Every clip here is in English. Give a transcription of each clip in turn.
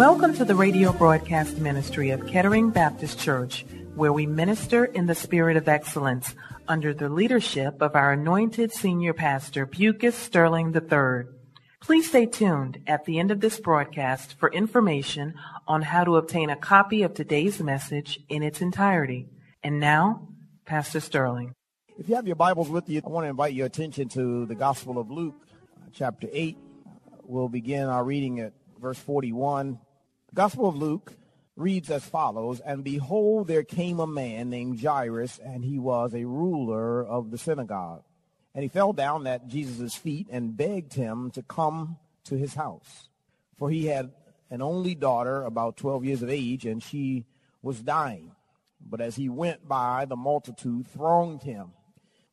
Welcome to the radio broadcast ministry of Kettering Baptist Church, where we minister in the spirit of excellence under the leadership of our anointed senior pastor, Lucus Sterling III. Please stay tuned at the end of this broadcast for information on how to obtain a copy of today's message in its entirety. And now, Pastor Sterling. If you have your Bibles with you, I want to invite your attention to the Gospel of Luke, uh, chapter 8. Uh, we'll begin our reading at verse 41. Gospel of Luke reads as follows, And behold, there came a man named Jairus, and he was a ruler of the synagogue. And he fell down at Jesus' feet and begged him to come to his house. For he had an only daughter, about 12 years of age, and she was dying. But as he went by, the multitude thronged him.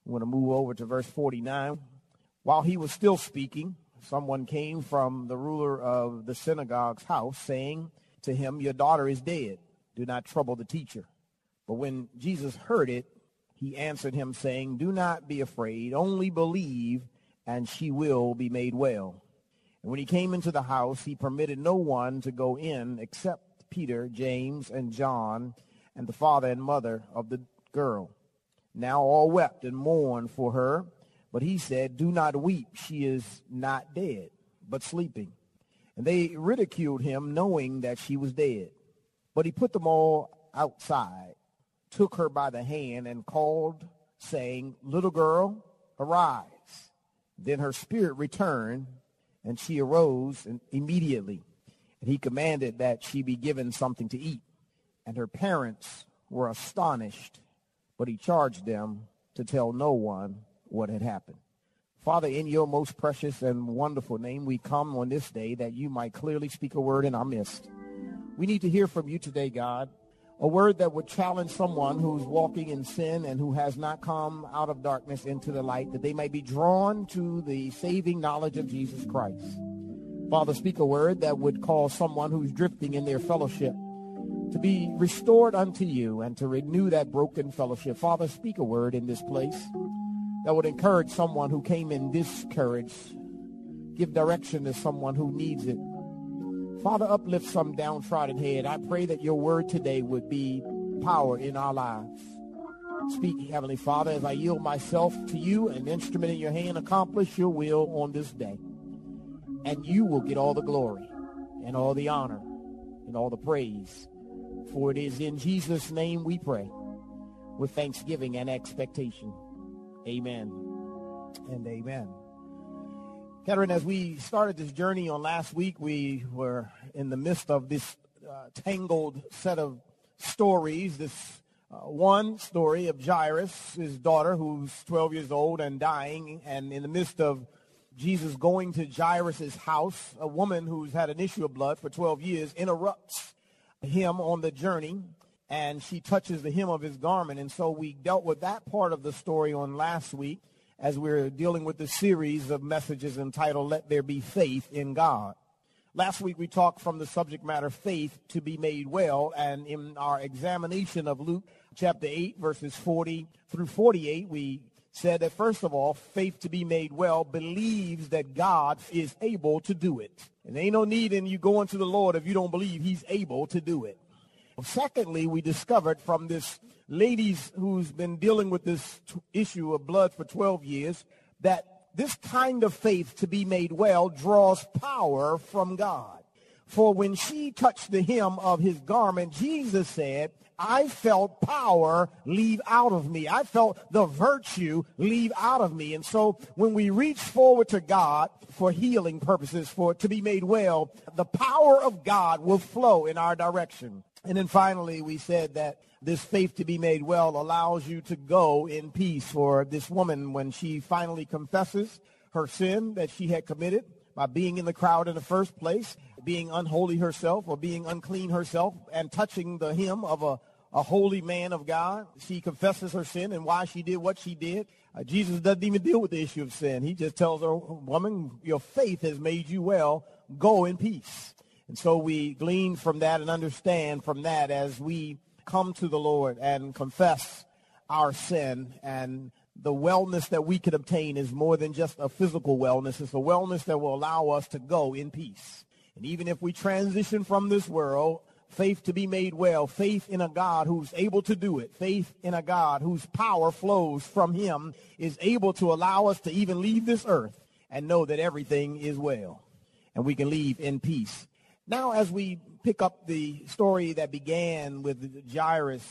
I'm going to move over to verse 49. While he was still speaking, someone came from the ruler of the synagogue's house, saying to him, Your daughter is dead. Do not trouble the teacher. But when Jesus heard it, he answered him, saying, Do not be afraid, only believe, and she will be made well. And when he came into the house, he permitted no one to go in except Peter, James, and John, and the father and mother of the girl. Now all wept and mourned for her. But he said, Do not weep. She is not dead, but sleeping. And they ridiculed him, knowing that she was dead. But he put them all outside, took her by the hand, and called, saying, Little girl, arise. Then her spirit returned, and she arose immediately. And he commanded that she be given something to eat. And her parents were astonished, but he charged them to tell no one what had happened. Father, in your most precious and wonderful name, we come on this day that you might clearly speak a word in our midst. We need to hear from you today, God, a word that would challenge someone who's walking in sin and who has not come out of darkness into the light, that they may be drawn to the saving knowledge of Jesus Christ. Father, speak a word that would cause someone who's drifting in their fellowship to be restored unto you and to renew that broken fellowship. Father, speak a word in this place that would encourage someone who came in discouraged, give direction to someone who needs it. Father, uplift some downtrodden head. I pray that your word today would be power in our lives. Speak, Heavenly Father, as I yield myself to you, an instrument in your hand, accomplish your will on this day. And you will get all the glory and all the honor and all the praise. For it is in Jesus' name we pray with thanksgiving and expectation. Amen and amen. Kettering, as we started this journey on last week, we were in the midst of this uh, tangled set of stories. This uh, one story of Jairus, his daughter, who's 12 years old and dying, and in the midst of Jesus going to Jairus' house, a woman who's had an issue of blood for 12 years interrupts him on the journey and she touches the hem of his garment. And so we dealt with that part of the story on last week as we are dealing with the series of messages entitled Let There Be Faith in God. Last week we talked from the subject matter faith to be made well and in our examination of Luke chapter 8 verses 40 through 48 we said that first of all faith to be made well believes that God is able to do it. And ain't no need in you going to the Lord if you don't believe he's able to do it. Secondly, we discovered from this lady who's been dealing with this t- issue of blood for 12 years that this kind of faith to be made well draws power from God. For when she touched the hem of his garment, Jesus said, I felt power leave out of me. I felt the virtue leave out of me. And so when we reach forward to God for healing purposes, for to be made well, the power of God will flow in our direction. And then finally, we said that this faith to be made well allows you to go in peace. For this woman, when she finally confesses her sin that she had committed by being in the crowd in the first place, being unholy herself or being unclean herself and touching the hem of a, a holy man of God, she confesses her sin and why she did what she did. Uh, Jesus doesn't even deal with the issue of sin. He just tells her, woman, your faith has made you well. Go in peace. And so we glean from that and understand from that as we come to the Lord and confess our sin and the wellness that we can obtain is more than just a physical wellness. It's a wellness that will allow us to go in peace. And even if we transition from this world, faith to be made well, faith in a God who's able to do it, faith in a God whose power flows from him is able to allow us to even leave this earth and know that everything is well and we can leave in peace. Now, as we pick up the story that began with Jairus'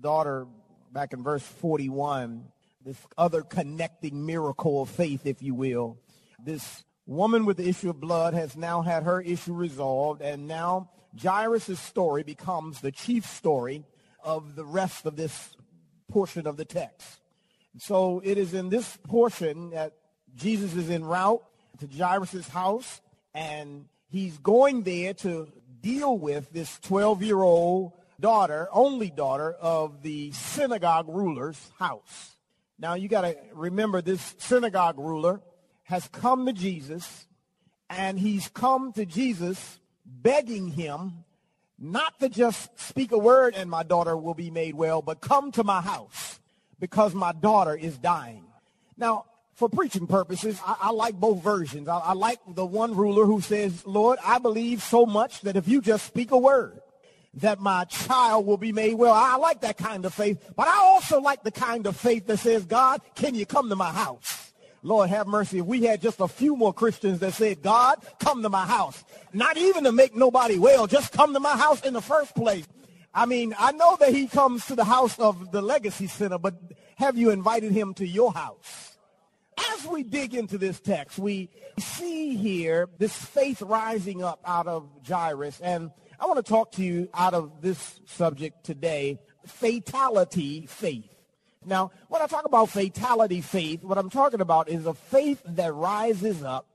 daughter back in verse 41, this other connecting miracle of faith, if you will. This woman with the issue of blood has now had her issue resolved, and now Jairus' story becomes the chief story of the rest of this portion of the text. So it is in this portion that Jesus is en route to Jairus' house, and he's going there to deal with this 12-year-old daughter, only daughter of the synagogue ruler's house. Now you got to remember this synagogue ruler has come to Jesus and he's come to Jesus begging him not to just speak a word and my daughter will be made well, but come to my house because my daughter is dying. Now, for preaching purposes, I, I like both versions. I, I like the one ruler who says, Lord, I believe so much that if you just speak a word, that my child will be made well. I like that kind of faith, but I also like the kind of faith that says, God, can you come to my house? Lord have mercy. If we had just a few more Christians that said, God, come to my house. Not even to make nobody well, just come to my house in the first place. I mean, I know that he comes to the house of the Legacy Center, but have you invited him to your house? As we dig into this text, we see here this faith rising up out of Jairus. And I want to talk to you out of this subject today, fatality faith. Now, when I talk about fatality faith, what I'm talking about is a faith that rises up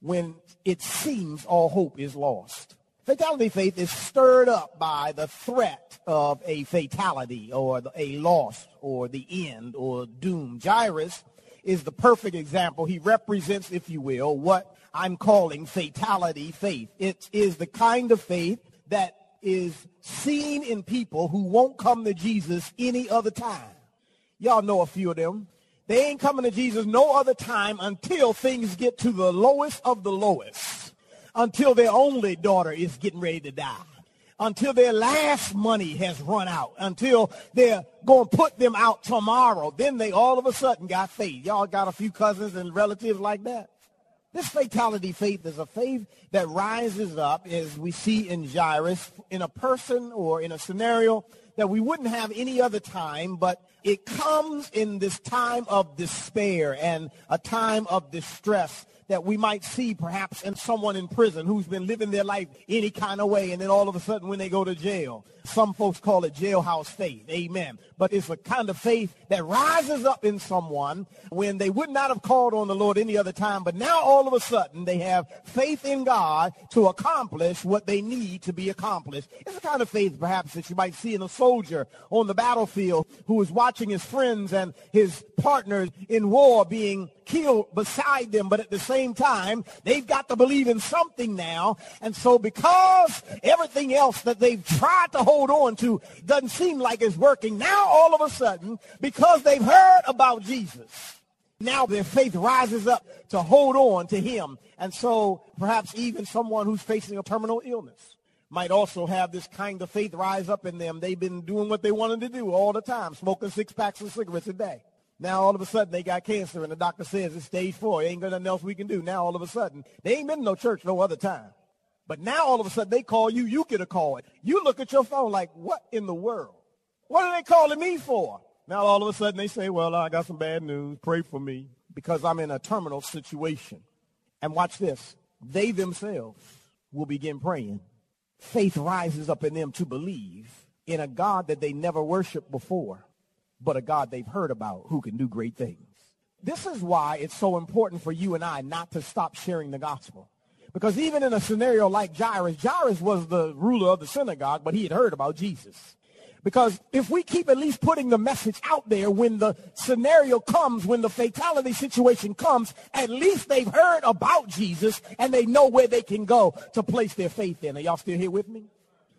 when it seems all hope is lost. Fatality faith is stirred up by the threat of a fatality or a loss or the end or doom. Jairus is the perfect example. He represents, if you will, what I'm calling fatality faith. It is the kind of faith that is seen in people who won't come to Jesus any other time. Y'all know a few of them. They ain't coming to Jesus no other time until things get to the lowest of the lowest. Until their only daughter is getting ready to die. Until their last money has run out. Until they're going to put them out tomorrow. Then they all of a sudden got faith. Y'all got a few cousins and relatives like that? This fatality faith is a faith that rises up, as we see in Jairus, in a person or in a scenario that we wouldn't have any other time, but it comes in this time of despair and a time of distress that we might see perhaps in someone in prison who's been living their life any kind of way, and then all of a sudden when they go to jail, some folks call it jailhouse faith. Amen. But it's a kind of faith that rises up in someone when they would not have called on the Lord any other time, but now all of a sudden they have faith in God to accomplish what they need to be accomplished. It's the kind of faith perhaps that you might see in a soldier on the battlefield who is watching his friends and his partners in war being killed beside them, but at the same time, they've got to believe in something now. And so because everything else that they've tried to hold on to doesn't seem like it's working. Now, all of a sudden, because they've heard about Jesus, now their faith rises up to hold on to him. And so perhaps even someone who's facing a terminal illness might also have this kind of faith rise up in them. They've been doing what they wanted to do all the time, smoking six packs of cigarettes a day. Now all of a sudden they got cancer and the doctor says it's stage four. Ain't got nothing else we can do. Now all of a sudden they ain't been in no church no other time. But now all of a sudden they call you, you get a call. You look at your phone like, what in the world? What are they calling me for? Now all of a sudden they say, well, I got some bad news. Pray for me because I'm in a terminal situation. And watch this. They themselves will begin praying. Faith rises up in them to believe in a God that they never worshiped before, but a God they've heard about who can do great things. This is why it's so important for you and I not to stop sharing the gospel. Because even in a scenario like Jairus, Jairus was the ruler of the synagogue, but he had heard about Jesus. Because if we keep at least putting the message out there when the scenario comes, when the fatality situation comes, at least they've heard about Jesus and they know where they can go to place their faith in. Are y'all still here with me?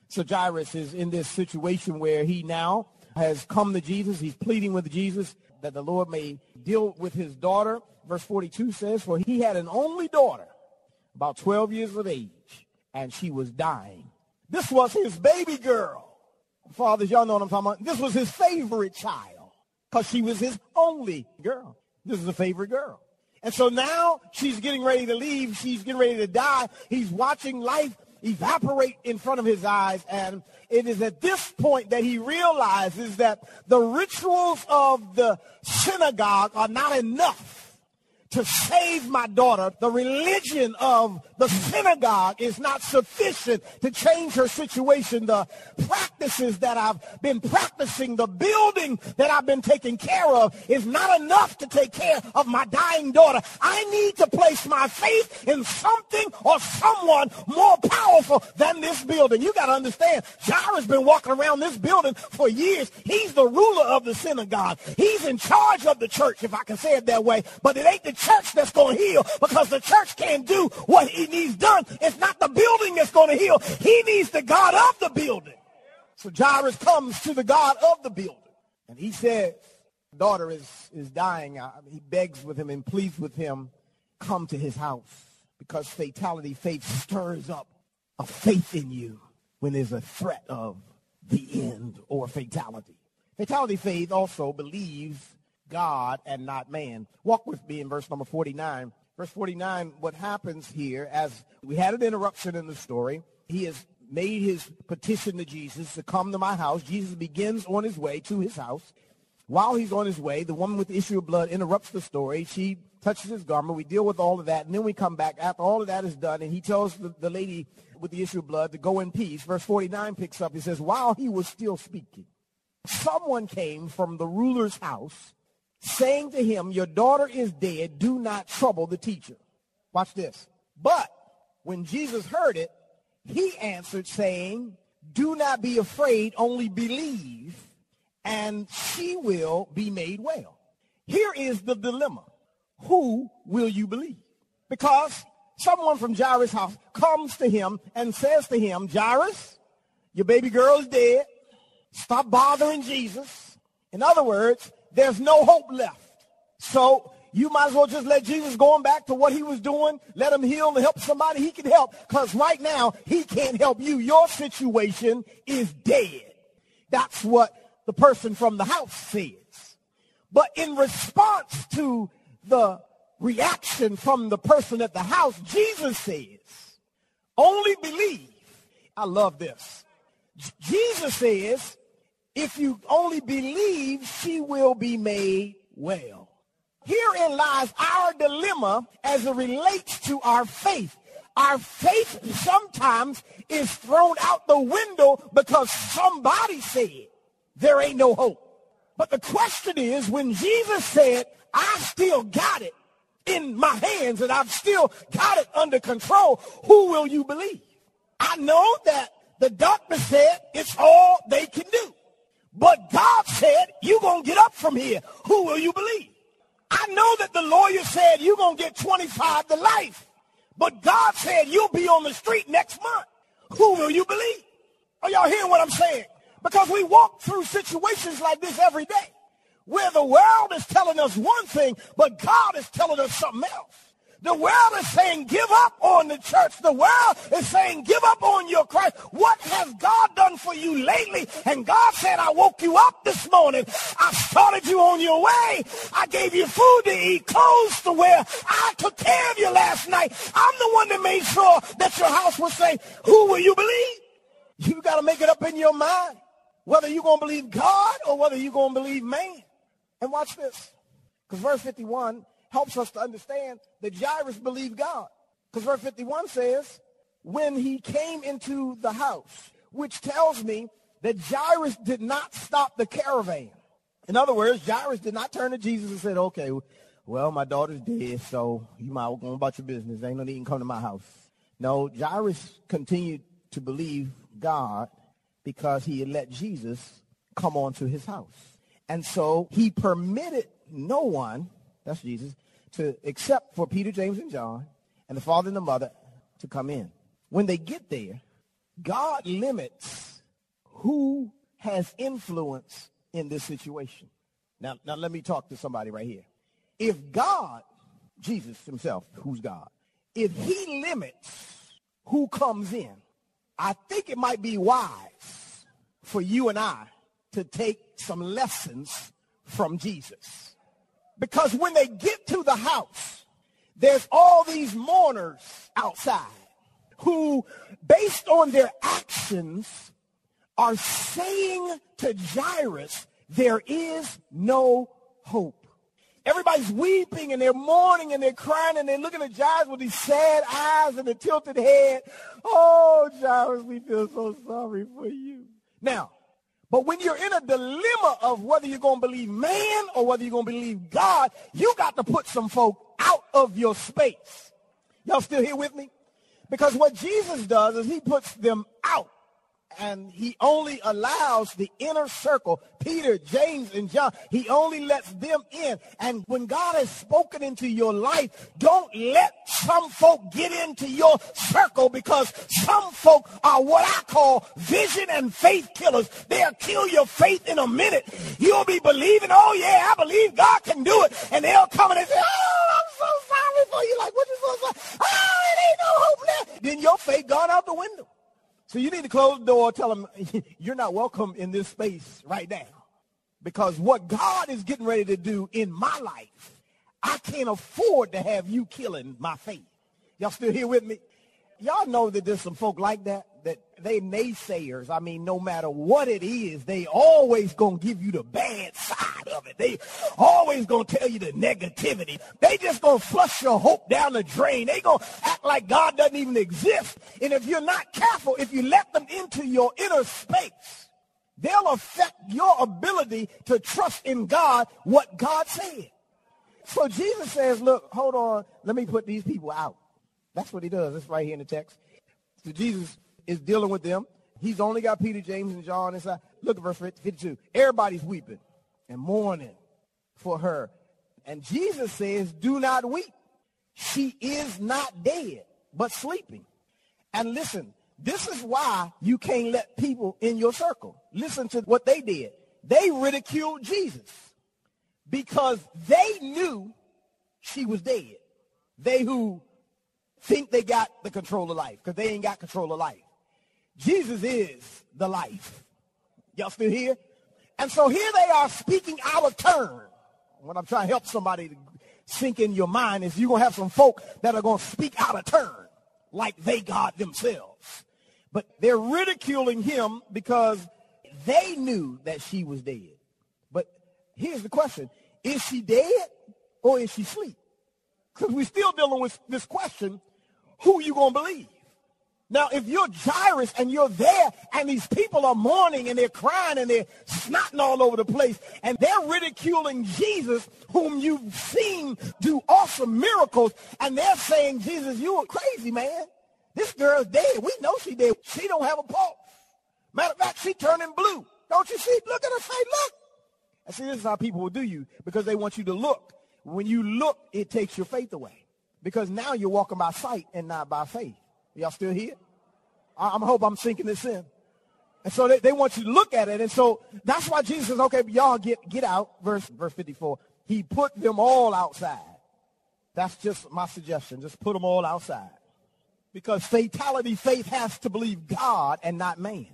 So Jairus is in this situation where he now has come to Jesus. He's pleading with Jesus that the Lord may deal with his daughter. Verse 42 says, for he had an only daughter about 12 years of age, and she was dying. This was his baby girl. Fathers, y'all know what I'm talking about. This was his favorite child because she was his only girl. This is a favorite girl. And so now she's getting ready to leave. She's getting ready to die. He's watching life evaporate in front of his eyes. And it is at this point that he realizes that the rituals of the synagogue are not enough to save my daughter. The religion of the synagogue is not sufficient to change her situation. The practices that I've been practicing, the building that I've been taking care of is not enough to take care of my dying daughter. I need to place my faith in something or someone more powerful than this building. You got to understand, Jairus been walking around this building for years. He's the ruler of the synagogue. He's in charge of the church, if I can say it that way. But it ain't the church that's going to heal because the church can't do what he needs done. It's not the building that's going to heal. He needs the God of the building. So Jairus comes to the God of the building. And he says, daughter is, is dying. He begs with him and pleads with him, come to his house. Because fatality faith stirs up a faith in you when there's a threat of the end or fatality. Fatality faith also believes God and not man. Walk with me in verse number 49. Verse 49, what happens here, as we had an interruption in the story, he has made his petition to Jesus to come to my house. Jesus begins on his way to his house. While he's on his way, the woman with the issue of blood interrupts the story. She touches his garment. We deal with all of that, and then we come back after all of that is done, and he tells the, the lady with the issue of blood to go in peace. Verse 49 picks up. He says, while he was still speaking, someone came from the ruler's house saying to him, your daughter is dead. Do not trouble the teacher. Watch this. But when Jesus heard it, he answered saying, do not be afraid, only believe, and she will be made well. Here is the dilemma. Who will you believe? Because someone from Jairus' house comes to him and says to him, Jairus, your baby girl is dead. Stop bothering Jesus. In other words, there's no hope left. So you might as well just let Jesus going back to what he was doing. Let him heal and help somebody he can help. Because right now, he can't help you. Your situation is dead. That's what the person from the house says. But in response to the reaction from the person at the house, Jesus says, only believe. I love this. Jesus says, if you only believe, she will be made well. Herein lies our dilemma as it relates to our faith. Our faith sometimes is thrown out the window because somebody said there ain't no hope. But the question is, when Jesus said, I still got it in my hands and I've still got it under control, who will you believe? I know that the doctor said it's all they can do. But God said, you're going to get up from here. Who will you believe? I know that the lawyer said you're going to get 25 to life. But God said you'll be on the street next month. Who will you believe? Are y'all hearing what I'm saying? Because we walk through situations like this every day where the world is telling us one thing, but God is telling us something else. The world is saying, give up on the church. The world is saying, give up on your Christ. What has God done for you lately? And God said, I woke you up this morning. I started you on your way. I gave you food to eat, clothes to wear. I took care of you last night. I'm the one that made sure that your house was safe. Who will you believe? You got to make it up in your mind whether you're going to believe God or whether you're going to believe man. And watch this. Because verse 51 helps us to understand that Jairus believed God. Because verse 51 says, when he came into the house, which tells me that Jairus did not stop the caravan. In other words, Jairus did not turn to Jesus and said, okay, well, my daughter's dead, so you might go on about your business. Ain't no need to come to my house. No, Jairus continued to believe God because he had let Jesus come onto his house. And so he permitted no one, that's Jesus, to except for Peter, James, and John, and the father and the mother to come in. When they get there, God limits who has influence in this situation. Now, now let me talk to somebody right here. If God, Jesus himself, who's God, if he limits who comes in, I think it might be wise for you and I to take some lessons from Jesus. Because when they get to the house, there's all these mourners outside who, based on their actions, are saying to Jairus, there is no hope. Everybody's weeping and they're mourning and they're crying and they're looking at Jairus with these sad eyes and a tilted head. Oh, Jairus, we feel so sorry for you. Now, but when you're in a dilemma of whether you're going to believe man or whether you're going to believe God, you got to put some folk out of your space. Y'all still here with me? Because what Jesus does is he puts them out and he only allows the inner circle, Peter, James, and John, he only lets them in. And when God has spoken into your life, don't let some folk get into your circle because some folk are what I call vision and faith killers. They'll kill your faith in a minute. You'll be believing, oh yeah, I believe God can do it. And they'll come and they say, oh, I'm so sorry for you. Like, what you so sorry? Oh, it ain't no hope left. Then your faith gone out the window. So you need to close the door, tell them you're not welcome in this space right now. Because what God is getting ready to do in my life, I can't afford to have you killing my faith. Y'all still here with me? Y'all know that there's some folk like that, that they naysayers. I mean, no matter what it is, they always gonna give you the bad side of it. They always gonna tell you the negativity. They just gonna flush your hope down the drain. They gonna act like God doesn't even exist. And if you're not careful, if you let them into your inner space, they'll affect your ability to trust in God what God said. So Jesus says, look, hold on, let me put these people out. That's what he does. It's right here in the text. So Jesus is dealing with them. He's only got Peter, James, and John inside. Look at verse 52. Everybody's weeping and mourning for her. And Jesus says, do not weep. She is not dead, but sleeping. And listen, this is why you can't let people in your circle. Listen to what they did. They ridiculed Jesus because they knew she was dead. They who think they got the control of life because they ain't got control of life. Jesus is the life. Y'all still here? And so here they are speaking out of turn. What I'm trying to help somebody to sink in your mind is you're going to have some folk that are going to speak out of turn like they God themselves. But they're ridiculing him because they knew that she was dead. But here's the question. Is she dead or is she asleep? Because we're still dealing with this question who you going to believe? Now, if you're Jairus and you're there and these people are mourning and they're crying and they're snotting all over the place and they're ridiculing Jesus whom you've seen do awesome miracles and they're saying, Jesus, you are crazy, man. This girl's dead. We know she dead. She don't have a pulse. Matter of fact, she turning blue. Don't you see? Look at her say, look. And see, this is how people will do you because they want you to look. When you look, it takes your faith away. Because now you're walking by sight and not by faith. Y'all still here? I, I hope I'm sinking this in. And so they, they want you to look at it. And so that's why Jesus says, okay, y'all get, get out. Verse, verse 54. He put them all outside. That's just my suggestion. Just put them all outside. Because fatality faith has to believe God and not man.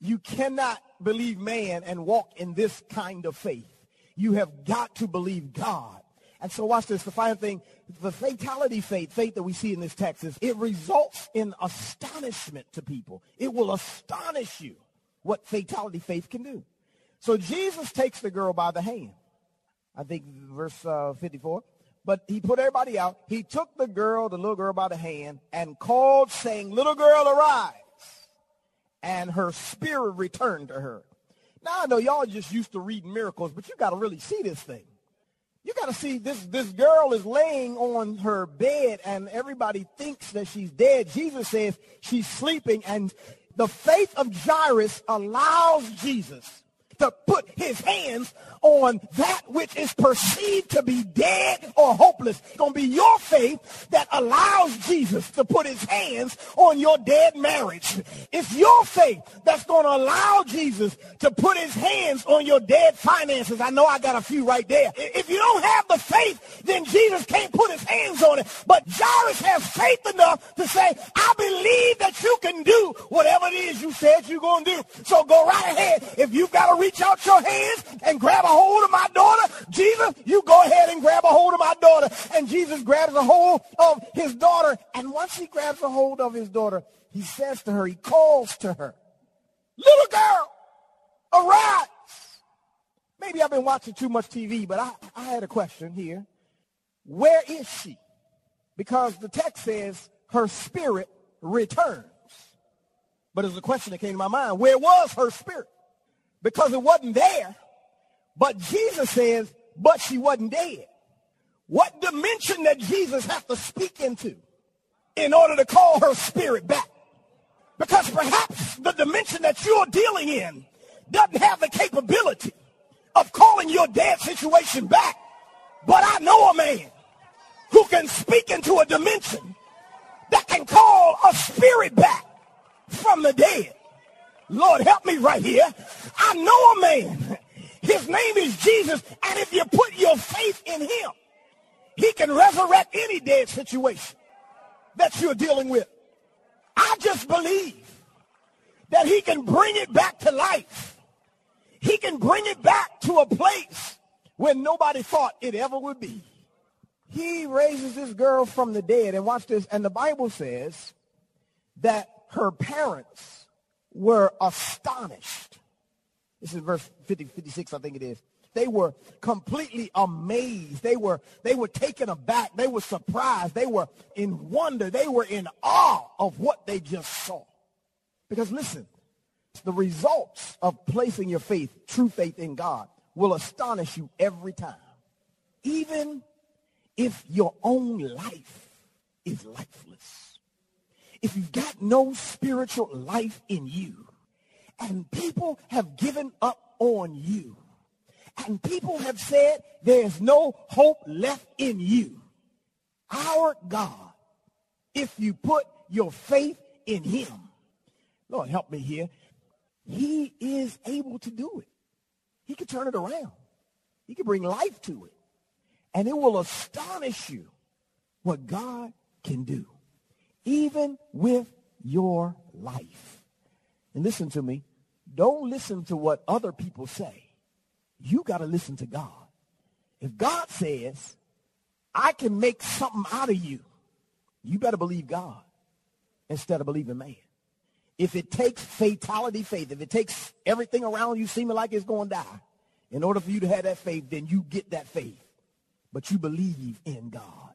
You cannot believe man and walk in this kind of faith. You have got to believe God. And so watch this. The final thing, the fatality faith, faith that we see in this text is it results in astonishment to people. It will astonish you what fatality faith can do. So Jesus takes the girl by the hand. I think verse uh, 54. But he put everybody out. He took the girl, the little girl by the hand and called saying, little girl, arise. and her spirit returned to her. Now I know y'all just used to reading miracles, but you got to really see this thing. You got to see this, this girl is laying on her bed and everybody thinks that she's dead. Jesus says she's sleeping and the faith of Jairus allows Jesus to put his hands on that which is perceived to be dead or hopeless. It's going to be your faith that allows Jesus to put his hands on your dead marriage. It's your faith that's going to allow Jesus to put his hands on your dead finances. I know I got a few right there. If you don't have the faith, then Jesus can't put his hands on it. But Jairus has faith enough to say, I believe that you can do whatever it is you said you're going to do. So go right ahead. If you've got to reach out your hands and grab a hold of my daughter, Jesus, you go ahead and grab a hold of my daughter. And Jesus grabs a hold of his daughter. And once he grabs a hold of his daughter, he says to her, he calls to her, little girl, arise. Maybe I've been watching too much TV, but I, I had a question here. Where is she? Because the text says her spirit returns. But there's a question that came to my mind. Where was her spirit? Because it wasn't there. But Jesus says, but she wasn't dead. What dimension did Jesus have to speak into in order to call her spirit back? Because perhaps the dimension that you're dealing in doesn't have the capability of calling your dead situation back. But I know a man who can speak into a dimension that can call a spirit back from the dead. Lord, help me right here. I know a man his name is Jesus. And if you put your faith in him, he can resurrect any dead situation that you're dealing with. I just believe that he can bring it back to life. He can bring it back to a place where nobody thought it ever would be. He raises this girl from the dead. And watch this. And the Bible says that her parents were astonished this is verse 50, 56, I think it is. They were completely amazed. They were, they were taken aback. They were surprised. They were in wonder. They were in awe of what they just saw. Because listen, the results of placing your faith, true faith in God, will astonish you every time. Even if your own life is lifeless. If you've got no spiritual life in you, and people have given up on you. And people have said there's no hope left in you. Our God, if you put your faith in him, Lord help me here, he is able to do it. He can turn it around. He can bring life to it. And it will astonish you what God can do, even with your life. And listen to me. Don't listen to what other people say. You got to listen to God. If God says, I can make something out of you, you better believe God instead of believing man. If it takes fatality faith, if it takes everything around you seeming like it's going to die, in order for you to have that faith, then you get that faith. But you believe in God.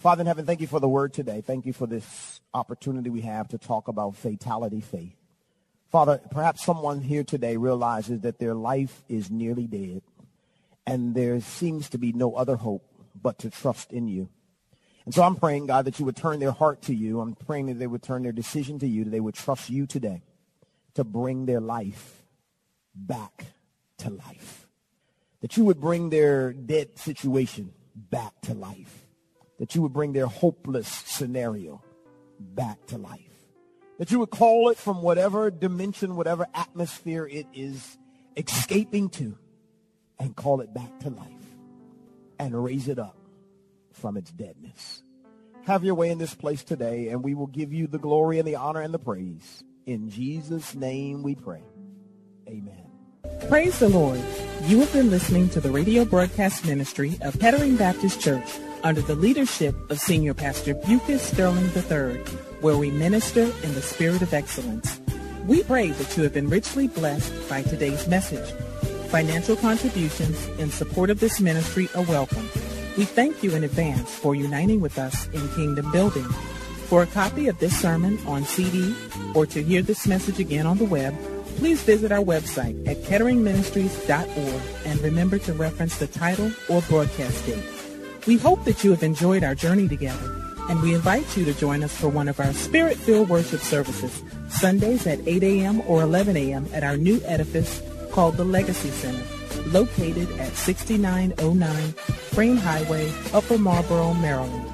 Father in heaven, thank you for the word today. Thank you for this opportunity we have to talk about fatality faith. Father, perhaps someone here today realizes that their life is nearly dead and there seems to be no other hope but to trust in you. And so I'm praying, God, that you would turn their heart to you. I'm praying that they would turn their decision to you, that they would trust you today to bring their life back to life. That you would bring their dead situation back to life. That you would bring their hopeless scenario back to life that you would call it from whatever dimension, whatever atmosphere it is escaping to, and call it back to life and raise it up from its deadness. Have your way in this place today, and we will give you the glory and the honor and the praise. In Jesus' name we pray. Amen. Praise the Lord. You have been listening to the radio broadcast ministry of Kettering Baptist Church under the leadership of Senior Pastor Lucus Sterling III where we minister in the spirit of excellence. We pray that you have been richly blessed by today's message. Financial contributions in support of this ministry are welcome. We thank you in advance for uniting with us in kingdom building. For a copy of this sermon on CD or to hear this message again on the web, please visit our website at ketteringministries.org and remember to reference the title or broadcast date. We hope that you have enjoyed our journey together, and we invite you to join us for one of our spirit-filled worship services, Sundays at 8 a.m. or 11 a.m. at our new edifice called the Legacy Center, located at 6909 Crain Highway, Upper Marlboro, Maryland.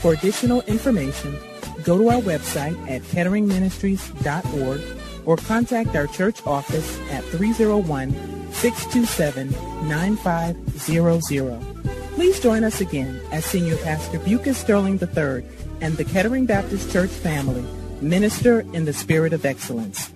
For additional information, go to our website at ketteringministries.org or contact our church office at 301-627-9500. Please join us again as Senior Pastor Lucus Sterling III and the Kettering Baptist Church family minister in the spirit of excellence.